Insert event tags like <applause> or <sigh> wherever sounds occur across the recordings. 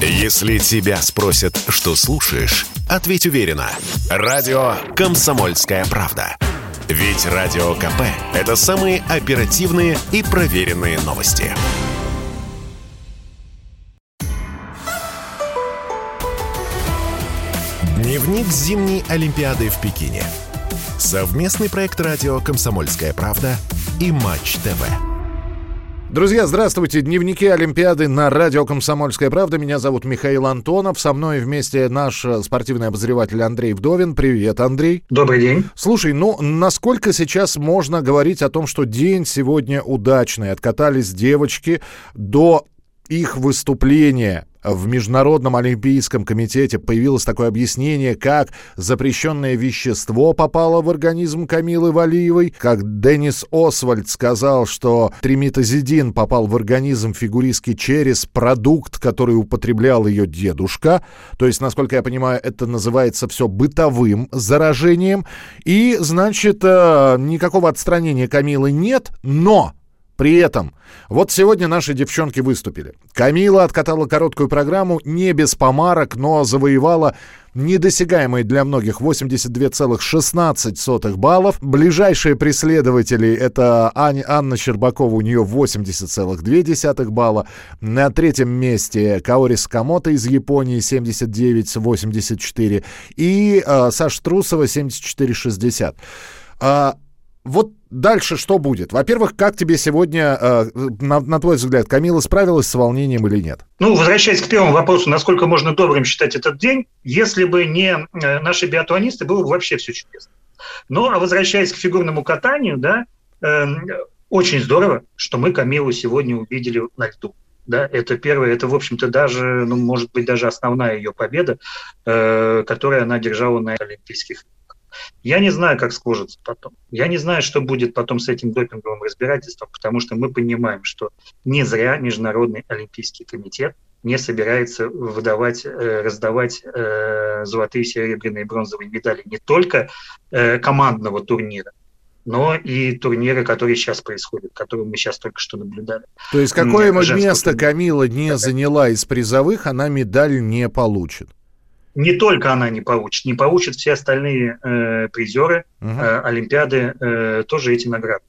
Если тебя спросят, что слушаешь, ответь уверенно. Радио «Комсомольская правда». Ведь Радио КП – это самые оперативные и проверенные новости. Дневник зимней Олимпиады в Пекине. Совместный проект радио «Комсомольская правда» и «Матч ТВ». Друзья, здравствуйте. Дневники Олимпиады на радио «Комсомольская правда». Меня зовут Михаил Антонов. Со мной вместе наш спортивный обозреватель Андрей Вдовин. Привет, Андрей. Добрый день. Слушай, ну насколько сейчас можно говорить о том, что день сегодня удачный? Откатались девочки до их выступления в Международном олимпийском комитете появилось такое объяснение, как запрещенное вещество попало в организм Камилы Валиевой, как Деннис Освальд сказал, что триметазидин попал в организм фигуристки через продукт, который употреблял ее дедушка. То есть, насколько я понимаю, это называется все бытовым заражением. И, значит, э, никакого отстранения Камилы нет, но при этом, вот сегодня наши девчонки выступили. Камила откатала короткую программу не без помарок, но завоевала недосягаемые для многих 82,16 баллов. Ближайшие преследователи — это Ань, Анна Щербакова, у нее 80,2 балла. На третьем месте Каори Скамото из Японии 79,84 и э, Саша Трусова 74,60. Вот дальше что будет? Во-первых, как тебе сегодня, э, на, на твой взгляд, Камила справилась с волнением или нет? Ну, возвращаясь к первому вопросу, насколько можно добрым считать этот день, если бы не э, наши биатлонисты, было бы вообще все чудесно. Ну, а возвращаясь к фигурному катанию, да, э, очень здорово, что мы Камилу сегодня увидели на льду. Да, это первое, это, в общем-то, даже, ну, может быть, даже основная ее победа, э, которую она держала на Олимпийских я не знаю, как сложится потом. Я не знаю, что будет потом с этим допинговым разбирательством, потому что мы понимаем, что не зря Международный Олимпийский комитет не собирается выдавать, э, раздавать э, золотые, серебряные, бронзовые медали не только э, командного турнира, но и турниры, которые сейчас происходят, которые мы сейчас только что наблюдали. То есть какое место Камила не заняла из призовых, она медаль не получит? Не только она не получит, не получат все остальные э, призеры угу. э, Олимпиады э, тоже эти награды.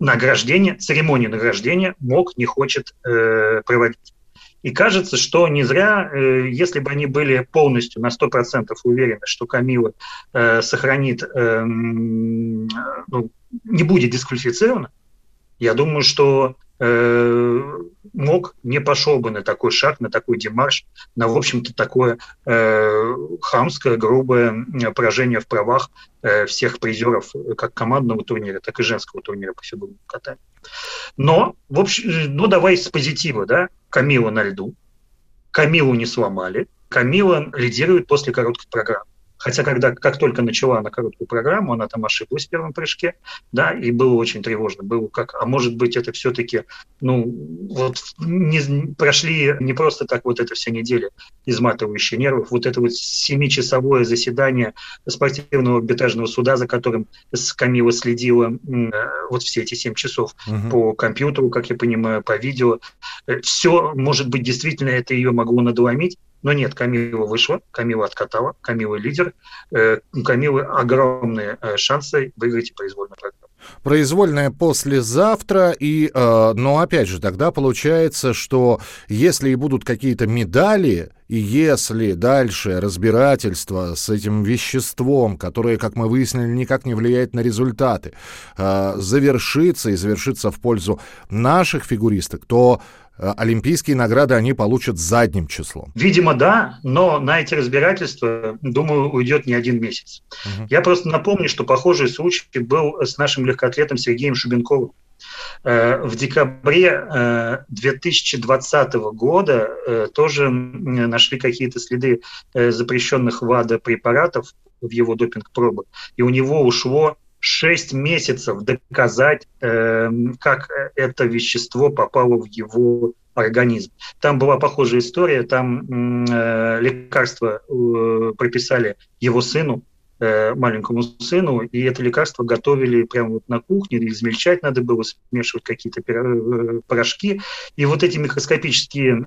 Награждение, церемонию награждения МОК не хочет э, проводить. И кажется, что не зря, э, если бы они были полностью на 100% уверены, что Камила э, сохранит, э, ну, не будет дисквалифицирована, я думаю, что э, мог, не пошел бы на такой шаг, на такой демарш, на, в общем-то, такое э, хамское, грубое поражение в правах э, всех призеров как командного турнира, так и женского турнира по фигурному катанию. Но, в общем, ну, давай с позитива, да, Камила на льду, Камилу не сломали, Камила лидирует после короткой программы. Хотя, когда, как только начала она короткую программу, она там ошиблась в первом прыжке, да, и было очень тревожно. Было как, а может быть, это все-таки, ну, вот не, прошли не просто так вот эта вся неделя изматывающие нервов, вот это вот семичасовое заседание спортивного арбитражного суда, за которым Камила следила э, вот все эти семь часов угу. по компьютеру, как я понимаю, по видео. Э, все, может быть, действительно это ее могло надломить, но нет, Камила вышла, Камила откатала, Камила лидер. Э, у Камилы огромные э, шансы выиграть произвольную программу. Произвольная послезавтра, и, э, но опять же, тогда получается, что если и будут какие-то медали, и если дальше разбирательство с этим веществом, которое, как мы выяснили, никак не влияет на результаты, э, завершится и завершится в пользу наших фигуристок, то олимпийские награды они получат задним числом? Видимо, да, но на эти разбирательства, думаю, уйдет не один месяц. Угу. Я просто напомню, что похожий случай был с нашим легкоатлетом Сергеем Шубенковым. Э, в декабре 2020 э, года тоже нашли какие-то следы запрещенных ВАДА препаратов в его допинг-пробах, и у него ушло 6 месяцев доказать, э, как это вещество попало в его организм. Там была похожая история, там э, лекарство э, прописали его сыну, э, маленькому сыну, и это лекарство готовили прямо вот на кухне, измельчать надо было, смешивать какие-то порошки, и вот эти микроскопические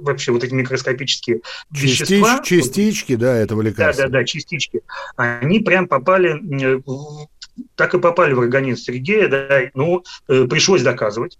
вообще вот эти микроскопические Частич, вещества. Частички, да, этого лекарства. Да, да, да, частички. Они прям попали, так и попали в организм Сергея, да, ну, пришлось доказывать.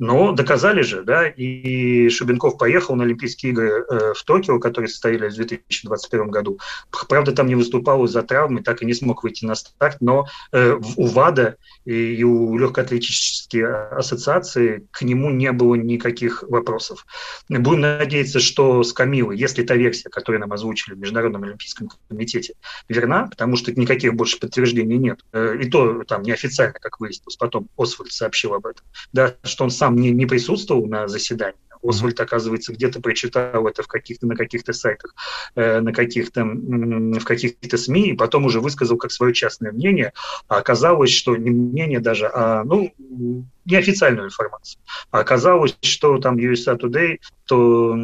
Но доказали же, да, и Шубенков поехал на Олимпийские игры э, в Токио, которые состоялись в 2021 году. Правда, там не выступал из-за травмы, так и не смог выйти на старт, но э, у ВАДА и у легкоатлетической ассоциации к нему не было никаких вопросов. Будем надеяться, что с Камилой, если та версия, которую нам озвучили в Международном Олимпийском комитете, верна, потому что никаких больше подтверждений нет, э, и то там неофициально, как выяснилось, потом Освальд сообщил об этом, да, что он сам сам не, не присутствовал на заседании. Освальд, оказывается, где-то прочитал это в каких-то, на каких-то сайтах, э, на каких-то, в каких-то СМИ, и потом уже высказал как свое частное мнение. А оказалось, что не мнение даже, а, ну, неофициальную информацию. А оказалось, что там USA Today, то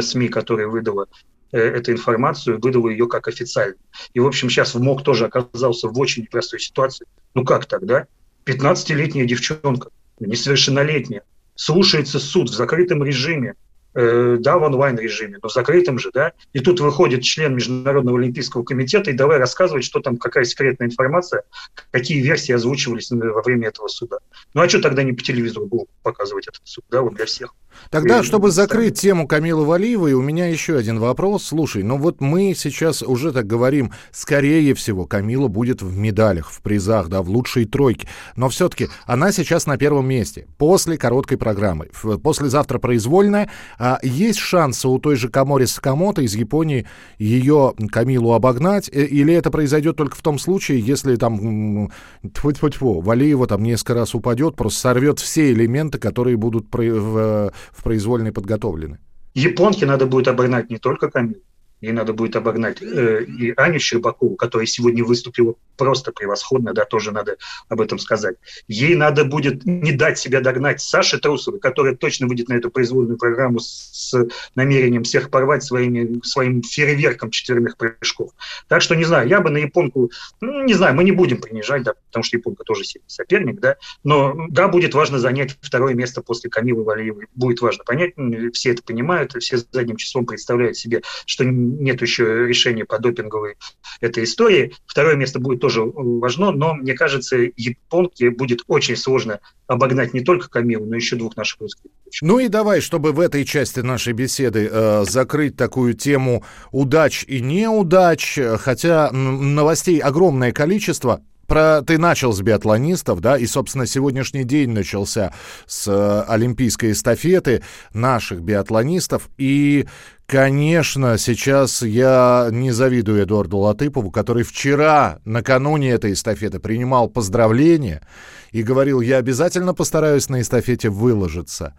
СМИ, которая выдала э, эту информацию, выдала ее как официальную. И, в общем, сейчас МОК тоже оказался в очень непростой ситуации. Ну как так, да? 15-летняя девчонка, несовершеннолетняя, слушается суд в закрытом режиме, э, да, в онлайн-режиме, но в закрытом же, да, и тут выходит член Международного Олимпийского комитета и давай рассказывать, что там, какая секретная информация, какие версии озвучивались во время этого суда. Ну а что тогда не по телевизору было показывать этот суд, да, вот для всех? Тогда, чтобы закрыть тему Камилы Валиевой, у меня еще один вопрос. Слушай, ну вот мы сейчас уже так говорим, скорее всего, Камила будет в медалях, в призах, да, в лучшей тройке. Но все-таки она сейчас на первом месте, после короткой программы. Послезавтра произвольная. А есть шансы у той же Камори Сакамото из Японии ее Камилу обогнать? Э, или это произойдет только в том случае, если там тьфу -тьфу -тьфу, Валиева там несколько раз упадет, просто сорвет все элементы, которые будут в в произвольной подготовлены? Японке надо будет обогнать не только Камилу, ей надо будет обогнать э, и Аню Щербакову, которая сегодня выступила просто превосходно, да, тоже надо об этом сказать. Ей надо будет не дать себя догнать Саше Трусовой, которая точно выйдет на эту произвольную программу с, намерением всех порвать своими, своим фейерверком четверных прыжков. Так что, не знаю, я бы на японку, ну, не знаю, мы не будем принижать, да, потому что японка тоже соперник, да, но, да, будет важно занять второе место после Камилы Валиевой. Будет важно понять, все это понимают, все задним числом представляют себе, что нет еще решения по допинговой этой истории. Второе место будет тоже важно, но мне кажется, японке будет очень сложно обогнать не только Камилу, но еще двух наших русских. Ну и давай, чтобы в этой части нашей беседы э, закрыть такую тему удач и неудач, хотя новостей огромное количество, про ты начал с биатлонистов, да, и, собственно, сегодняшний день начался с э, олимпийской эстафеты наших биатлонистов. И, конечно, сейчас я не завидую Эдуарду Латыпову, который вчера, накануне этой эстафеты, принимал поздравления и говорил, я обязательно постараюсь на эстафете выложиться.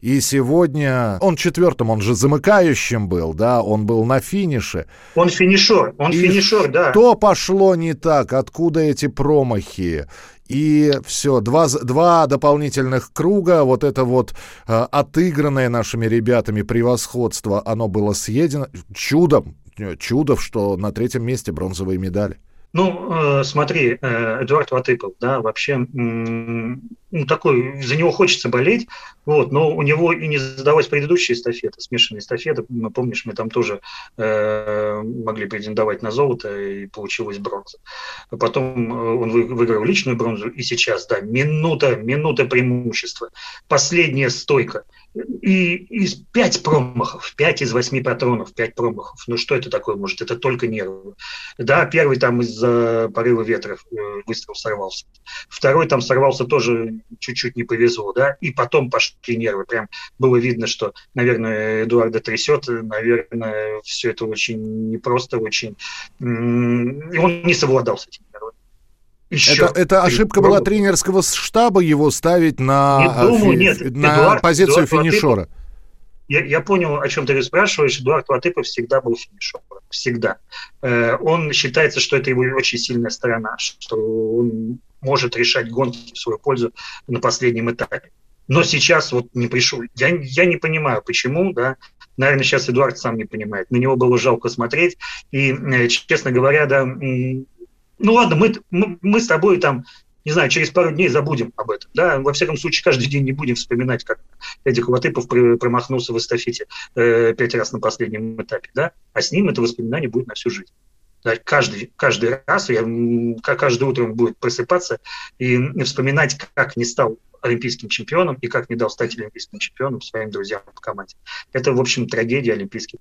И сегодня он четвертым, он же замыкающим был, да, он был на финише. Он финишер, он и финишер, да. Что пошло не так? Откуда эти промахи? И все, два, два дополнительных круга, вот это вот э, отыгранное нашими ребятами превосходство, оно было съедено чудом, чудом, что на третьем месте бронзовые медали. Ну, э, смотри, э, Эдуард Латыпов, да, вообще, ну, такой, за него хочется болеть, вот, но у него и не задалась предыдущая эстафета, смешанная эстафета, мы, помнишь, мы там тоже э, могли претендовать на золото, и получилось бронза. Потом э, он выиграл личную бронзу, и сейчас, да, минута, минута преимущества, последняя стойка – и из пять промахов, пять из восьми патронов, пять промахов. Ну что это такое может? Это только нервы. Да, первый там из-за порыва ветра э, выстрел сорвался. Второй там сорвался тоже чуть-чуть не повезло, да. И потом пошли нервы. Прям было видно, что, наверное, Эдуарда трясет. Наверное, все это очень непросто, очень... И он не совладал с этим. Еще. Это, это ошибка была тренерского штаба его ставить на, не думаю, фи, нет, на Эдуард, позицию Эдуард финишера. Я, я понял, о чем ты спрашиваешь. Эдуард Латыпов всегда был финишером. Всегда. Э, он считается, что это его очень сильная сторона, что он может решать гонки в свою пользу на последнем этапе. Но сейчас вот не пришел. Я, я не понимаю, почему, да. Наверное, сейчас Эдуард сам не понимает. На него было жалко смотреть. И, э, честно говоря, да, ну ладно, мы, мы, с тобой там не знаю, через пару дней забудем об этом. Да? Во всяком случае, каждый день не будем вспоминать, как Эдик Латыпов промахнулся в эстафете э, пять раз на последнем этапе. Да? А с ним это воспоминание будет на всю жизнь. Каждый, каждый раз, я, каждое утро он будет просыпаться и вспоминать, как не стал олимпийским чемпионом и как не дал стать олимпийским чемпионом своим друзьям в команде. Это, в общем, трагедия олимпийских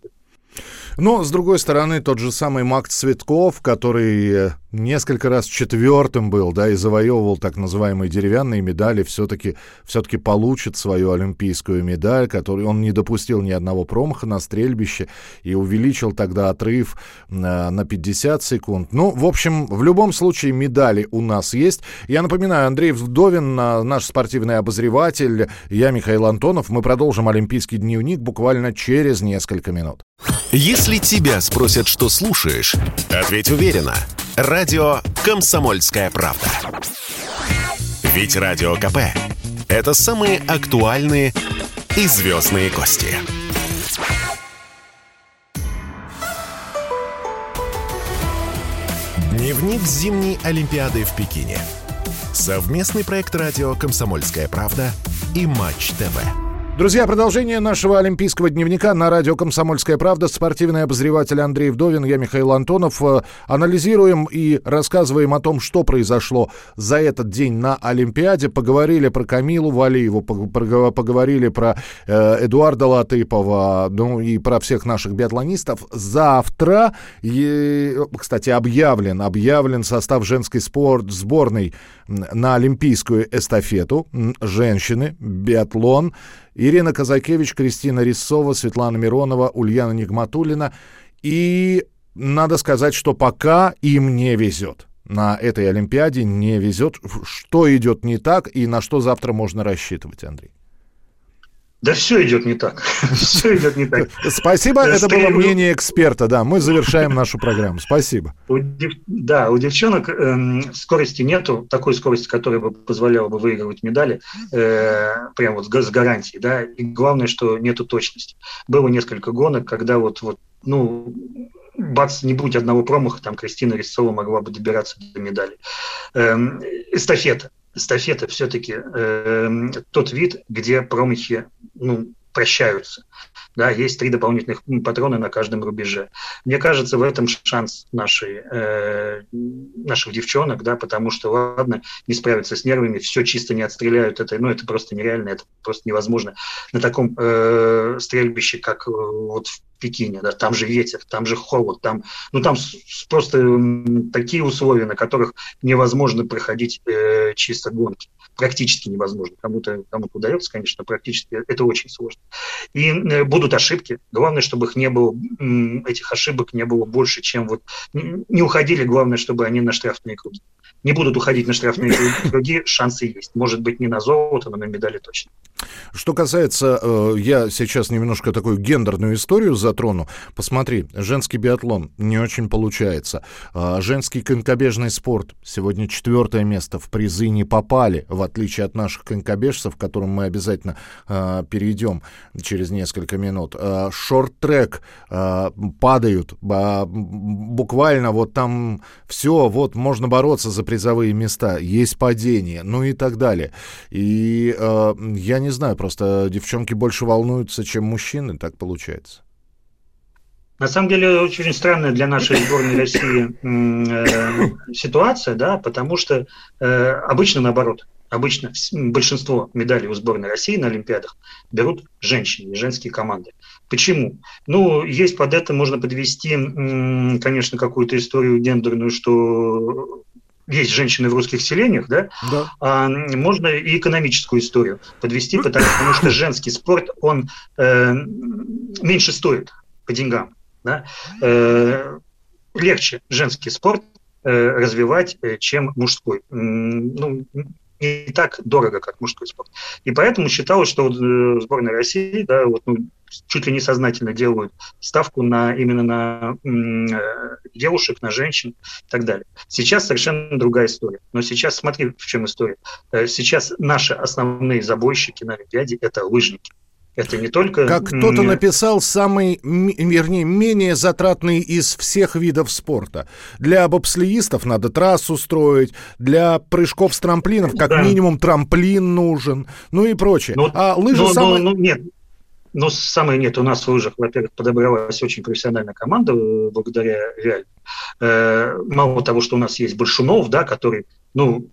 но, с другой стороны, тот же самый Макс Цветков, который э, несколько раз четвертым был, да, и завоевывал так называемые деревянные медали, все-таки все получит свою олимпийскую медаль, которую он не допустил ни одного промаха на стрельбище и увеличил тогда отрыв на, на 50 секунд. Ну, в общем, в любом случае медали у нас есть. Я напоминаю, Андрей Вдовин, наш спортивный обозреватель, я Михаил Антонов. Мы продолжим Олимпийский дневник буквально через несколько минут. Если тебя спросят, что слушаешь, ответь уверенно – Радио «Комсомольская правда». Ведь Радио КП – это самые актуальные и звездные гости. Дневник зимней Олимпиады в Пекине. Совместный проект радио «Комсомольская правда» и «Матч ТВ». Друзья, продолжение нашего олимпийского дневника на радио «Комсомольская правда». Спортивный обозреватель Андрей Вдовин, я Михаил Антонов. Э, анализируем и рассказываем о том, что произошло за этот день на Олимпиаде. Поговорили про Камилу Валиеву, поговорили про э, Эдуарда Латыпова, ну и про всех наших биатлонистов. Завтра, кстати, объявлен, объявлен состав женской спорт сборной на олимпийскую эстафету. Женщины, биатлон. Ирина Казакевич, Кристина Рисова, Светлана Миронова, Ульяна Нигматулина. И надо сказать, что пока им не везет. На этой Олимпиаде не везет. Что идет не так и на что завтра можно рассчитывать, Андрей? Да все идет не так. <laughs> все идет не так. Спасибо, это было мнение эксперта, да. Мы завершаем нашу программу. Спасибо. да, у девчонок эм, скорости нету, такой скорости, которая бы позволяла бы выигрывать медали, э, прям вот с гарантией, да. И главное, что нету точности. Было несколько гонок, когда вот, вот ну, бац, не будь одного промаха, там Кристина Резцова могла бы добираться до медали. Эм, эстафета эстафета все-таки э, тот вид, где промахи ну, прощаются. Да, есть три дополнительных патрона на каждом рубеже. Мне кажется, в этом шанс нашей, э, наших девчонок, да, потому что, ладно, не справиться с нервами, все чисто не отстреляют, это, ну, это просто нереально, это просто невозможно на таком э, стрельбище, как э, вот в Пекине, да, там же ветер, там же холод, там, ну, там просто такие условия, на которых невозможно проходить э, чисто гонки практически невозможно. Кому-то кому удается, конечно, практически это очень сложно. И э, будут ошибки. Главное, чтобы их не было, этих ошибок не было больше, чем вот не уходили. Главное, чтобы они на штрафные круги. Не будут уходить на штрафные круги, шансы есть. Может быть, не на золото, но на медали точно. Что касается, э, я сейчас немножко такую гендерную историю затрону. Посмотри, женский биатлон не очень получается. Э, женский конькобежный спорт сегодня четвертое место. В призы не попали, в отличие от наших конькобежцев, к которым мы обязательно э, перейдем через несколько минут. Э, шорт-трек падают. Буквально вот там все, вот можно бороться за призовые места. Есть падение, ну и так далее. И э, я не знаю, просто девчонки больше волнуются, чем мужчины, так получается. На самом деле очень странная для нашей сборной России э, ситуация, да, потому что э, обычно наоборот. Обычно большинство медалей у сборной России на Олимпиадах берут женщины, женские команды. Почему? Ну, есть под это, можно подвести, конечно, какую-то историю гендерную, что есть женщины в русских селениях, да, да. А, можно и экономическую историю подвести, потому что женский спорт, он э, меньше стоит по деньгам. Да? Э, легче женский спорт э, развивать, э, чем мужской. Ну, не так дорого, как мужской спорт. И поэтому считалось, что вот, э, сборная России, да, вот, ну, чуть ли не сознательно делают ставку на именно на э, девушек, на женщин и так далее. Сейчас совершенно другая история. Но сейчас смотри, в чем история. Э, сейчас наши основные забойщики на Олимпиаде – это лыжники. Это не только... Как кто-то написал, самый, вернее, менее затратный из всех видов спорта. Для бобслеистов надо трассу строить, для прыжков с трамплинов как да. минимум трамплин нужен, ну и прочее. Но, а лыжи но, самые... Но, но, нет, но самое нет, у нас в лыжах, во-первых, подобралась очень профессиональная команда э, благодаря реально. Э, мало того, что у нас есть Большунов, да, который, ну,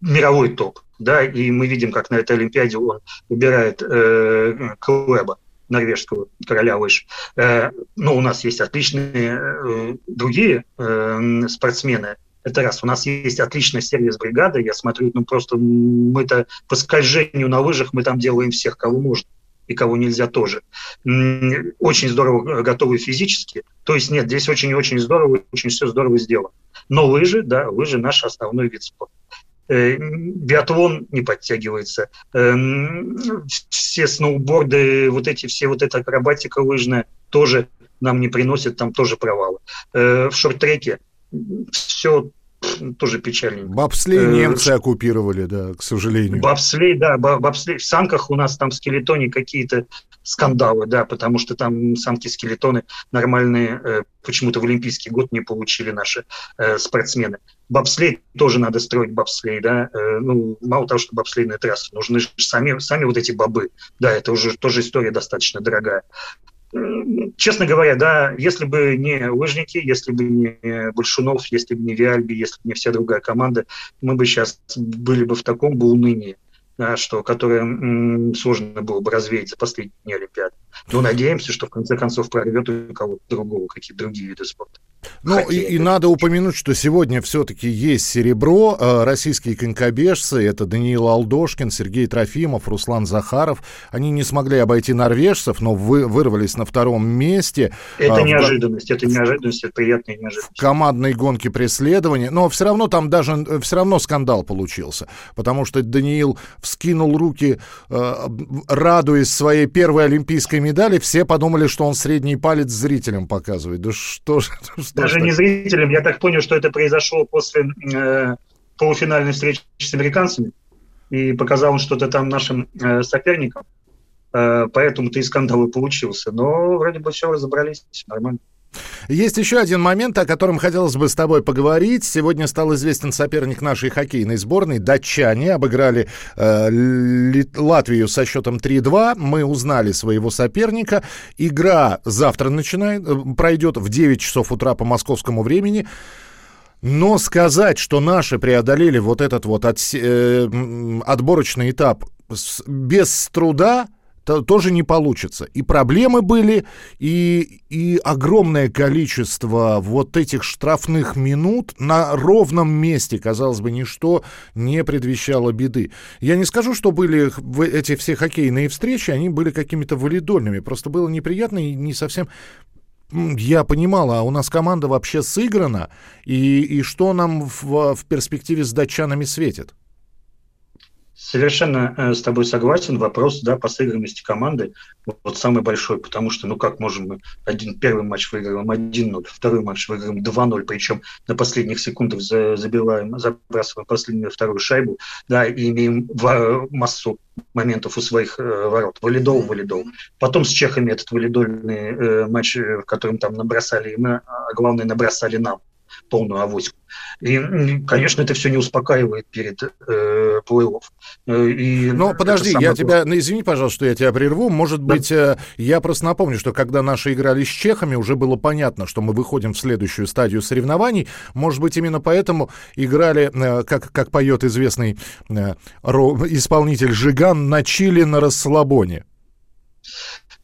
мировой топ, да, и мы видим, как на этой Олимпиаде он убирает э, Клэба, норвежского короля лыж. Э, но у нас есть отличные э, другие э, спортсмены, это раз. У нас есть отличная сервис-бригада. Я смотрю, ну просто мы-то по скольжению на лыжах мы там делаем всех, кого можно и кого нельзя тоже. Очень здорово готовы физически. То есть нет, здесь очень-очень здорово, очень все здорово сделано. Но лыжи, да, лыжи наш основной вид спорта. Э, биатлон не подтягивается, э, все сноуборды, вот эти все, вот эта акробатика лыжная тоже нам не приносит, там тоже провалы. Э, в шорт-треке все тоже печальненько. Бобслей э, немцы оккупировали, да, к сожалению. Бобслей, да, бобслей. В санках у нас там в скелетоне какие-то скандалы, да, потому что там санки-скелетоны нормальные э, почему-то в Олимпийский год не получили наши э, спортсмены. Бобслей тоже надо строить бобслей, да, э, ну, мало того, что бобслейная трасса, нужны же сами, сами вот эти бобы, да, это уже тоже история достаточно дорогая честно говоря, да, если бы не лыжники, если бы не Большунов, если бы не Виальби, если бы не вся другая команда, мы бы сейчас были бы в таком бы унынии, да, что, которое м, сложно было бы развеять за последние Олимпиады. Но надеемся, что в конце концов прорвет у кого-то другого, какие-то другие виды спорта. Ну и, и надо упомянуть, что сегодня все-таки есть серебро. Э, российские конькобежцы, это Даниил Алдошкин, Сергей Трофимов, Руслан Захаров. Они не смогли обойти норвежцев, но вы, вырвались на втором месте. Это а, неожиданность, в... это неожиданность, это приятная неожиданность. В командной гонке преследования. Но все равно там даже, э, все равно скандал получился. Потому что Даниил вскинул руки, э, радуясь своей первой олимпийской медали. Все подумали, что он средний палец зрителям показывает. Да что же... <laughs> Даже не зрителям. Я так понял, что это произошло после э, полуфинальной встречи с американцами. И показал он что-то там нашим э, соперникам. Э, поэтому-то и скандал и получился. Но вроде бы все разобрались нормально. Есть еще один момент, о котором хотелось бы с тобой поговорить. Сегодня стал известен соперник нашей хоккейной сборной. Датчане обыграли э, Латвию со счетом 3-2. Мы узнали своего соперника. Игра завтра начинает, э, пройдет в 9 часов утра по московскому времени. Но сказать, что наши преодолели вот этот вот от, э, отборочный этап без труда, то, тоже не получится. И проблемы были, и, и огромное количество вот этих штрафных минут на ровном месте, казалось бы, ничто не предвещало беды. Я не скажу, что были эти все хоккейные встречи, они были какими-то валидольными. Просто было неприятно и не совсем я понимал, а у нас команда вообще сыграна, и, и что нам в, в перспективе с датчанами светит? Совершенно э, с тобой согласен. Вопрос да, по сыгранности команды вот самый большой, потому что, ну как можем мы один, первый матч выиграем 1-0, второй матч выиграем 2-0, причем на последних секундах забиваем, забрасываем последнюю вторую шайбу, да, и имеем массу моментов у своих э, ворот. Валидол, валидол. Потом с чехами этот валидольный э, матч, э, в котором там набросали им, а главное набросали нам полную авоську. И, конечно, это все не успокаивает перед э, плей-офф. Э, и Но подожди, я тебя, ну, извини, пожалуйста, что я тебя прерву. Может да. быть, э, я просто напомню, что когда наши играли с чехами, уже было понятно, что мы выходим в следующую стадию соревнований. Может быть, именно поэтому играли, э, как, как поет известный исполнитель Жиган, на чили на расслабоне.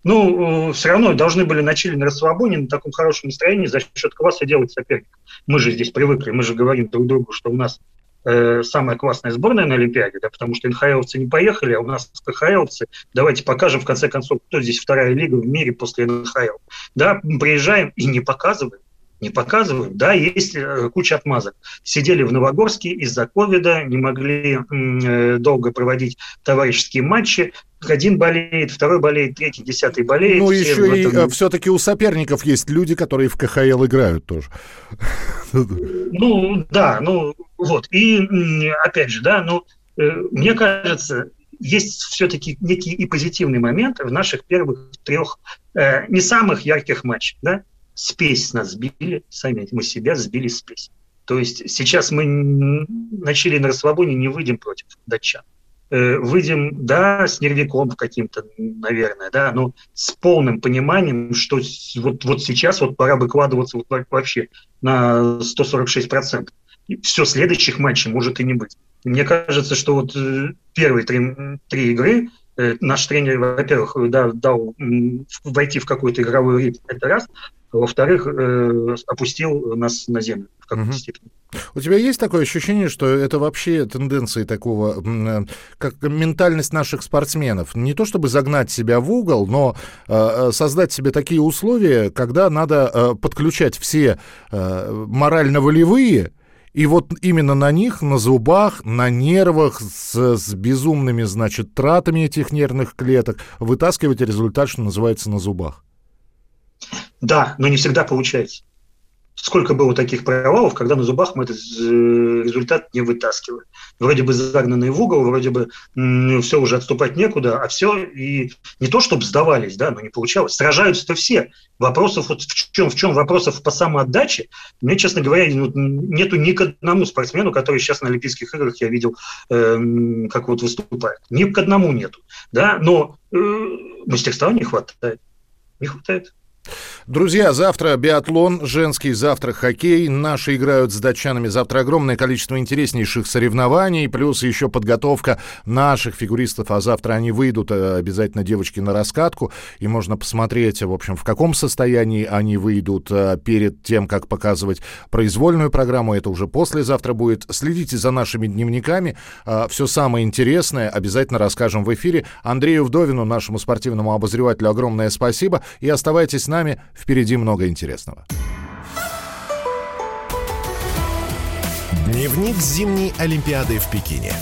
Ну, э, все равно должны были на на расслабоне, на таком хорошем настроении за счет класса делать соперник. Мы же здесь привыкли, мы же говорим друг другу, что у нас э, самая классная сборная на Олимпиаде, да, потому что НХЛовцы не поехали, а у нас КХЛовцы. Давайте покажем, в конце концов, кто здесь вторая лига в мире после НХЛ. Да, приезжаем и не показываем не показывают. Да, есть э, куча отмазок. Сидели в Новогорске из-за ковида, не могли э, долго проводить товарищеские матчи. Один болеет, второй болеет, третий, десятый болеет. Ну, еще и этом... Э, все-таки у соперников есть люди, которые в КХЛ играют тоже. <laughs> Ну, да, ну, вот. И, опять же, да, ну, мне кажется, есть все-таки некие и позитивные моменты в наших первых трех э, не самых ярких матчах. Да? Спесь нас сбили, сами мы себя сбили спесь. То есть сейчас мы начали на расслабоне, не выйдем против датчан. Э, выйдем, да, с нервиком каким-то, наверное, да, но с полным пониманием, что вот, вот сейчас вот пора выкладываться вот вообще на 146%. И все, следующих матчей может и не быть. Мне кажется, что вот э, первые три, три игры э, наш тренер, во-первых, да, дал войти в какой-то игровой ритм, это раз, во-вторых, э, опустил нас на землю в какой-то угу. степени. У тебя есть такое ощущение, что это вообще тенденции такого, э, как ментальность наших спортсменов? Не то чтобы загнать себя в угол, но э, создать себе такие условия, когда надо э, подключать все э, морально-волевые, и вот именно на них, на зубах, на нервах, с, с безумными, значит, тратами этих нервных клеток вытаскивать результат, что называется, на зубах. Да, но не всегда получается. Сколько было таких провалов, когда на зубах мы этот э, результат не вытаскивали. Вроде бы загнанные в угол, вроде бы ну, все уже отступать некуда, а все и не то, чтобы сдавались, да, но не получалось. Сражаются-то все. Вопросов вот в чем, в чем вопросов по самоотдаче, мне, честно говоря, ну, нету ни к одному спортсмену, который сейчас на Олимпийских играх я видел, э, как вот выступает. Ни к одному нету, да, но э, мастерства не хватает. Не хватает. Друзья, завтра биатлон, женский, завтра хоккей. Наши играют с датчанами. Завтра огромное количество интереснейших соревнований, плюс еще подготовка наших фигуристов. А завтра они выйдут, э, обязательно девочки, на раскатку. И можно посмотреть, в общем, в каком состоянии они выйдут э, перед тем, как показывать произвольную программу. Это уже послезавтра будет. Следите за нашими дневниками. Э, Все самое интересное обязательно расскажем в эфире. Андрею Вдовину, нашему спортивному обозревателю, огромное спасибо. И оставайтесь с нами. Впереди много интересного. Дневник зимней Олимпиады в Пекине.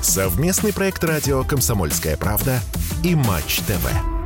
Совместный проект радио «Комсомольская правда» и «Матч ТВ».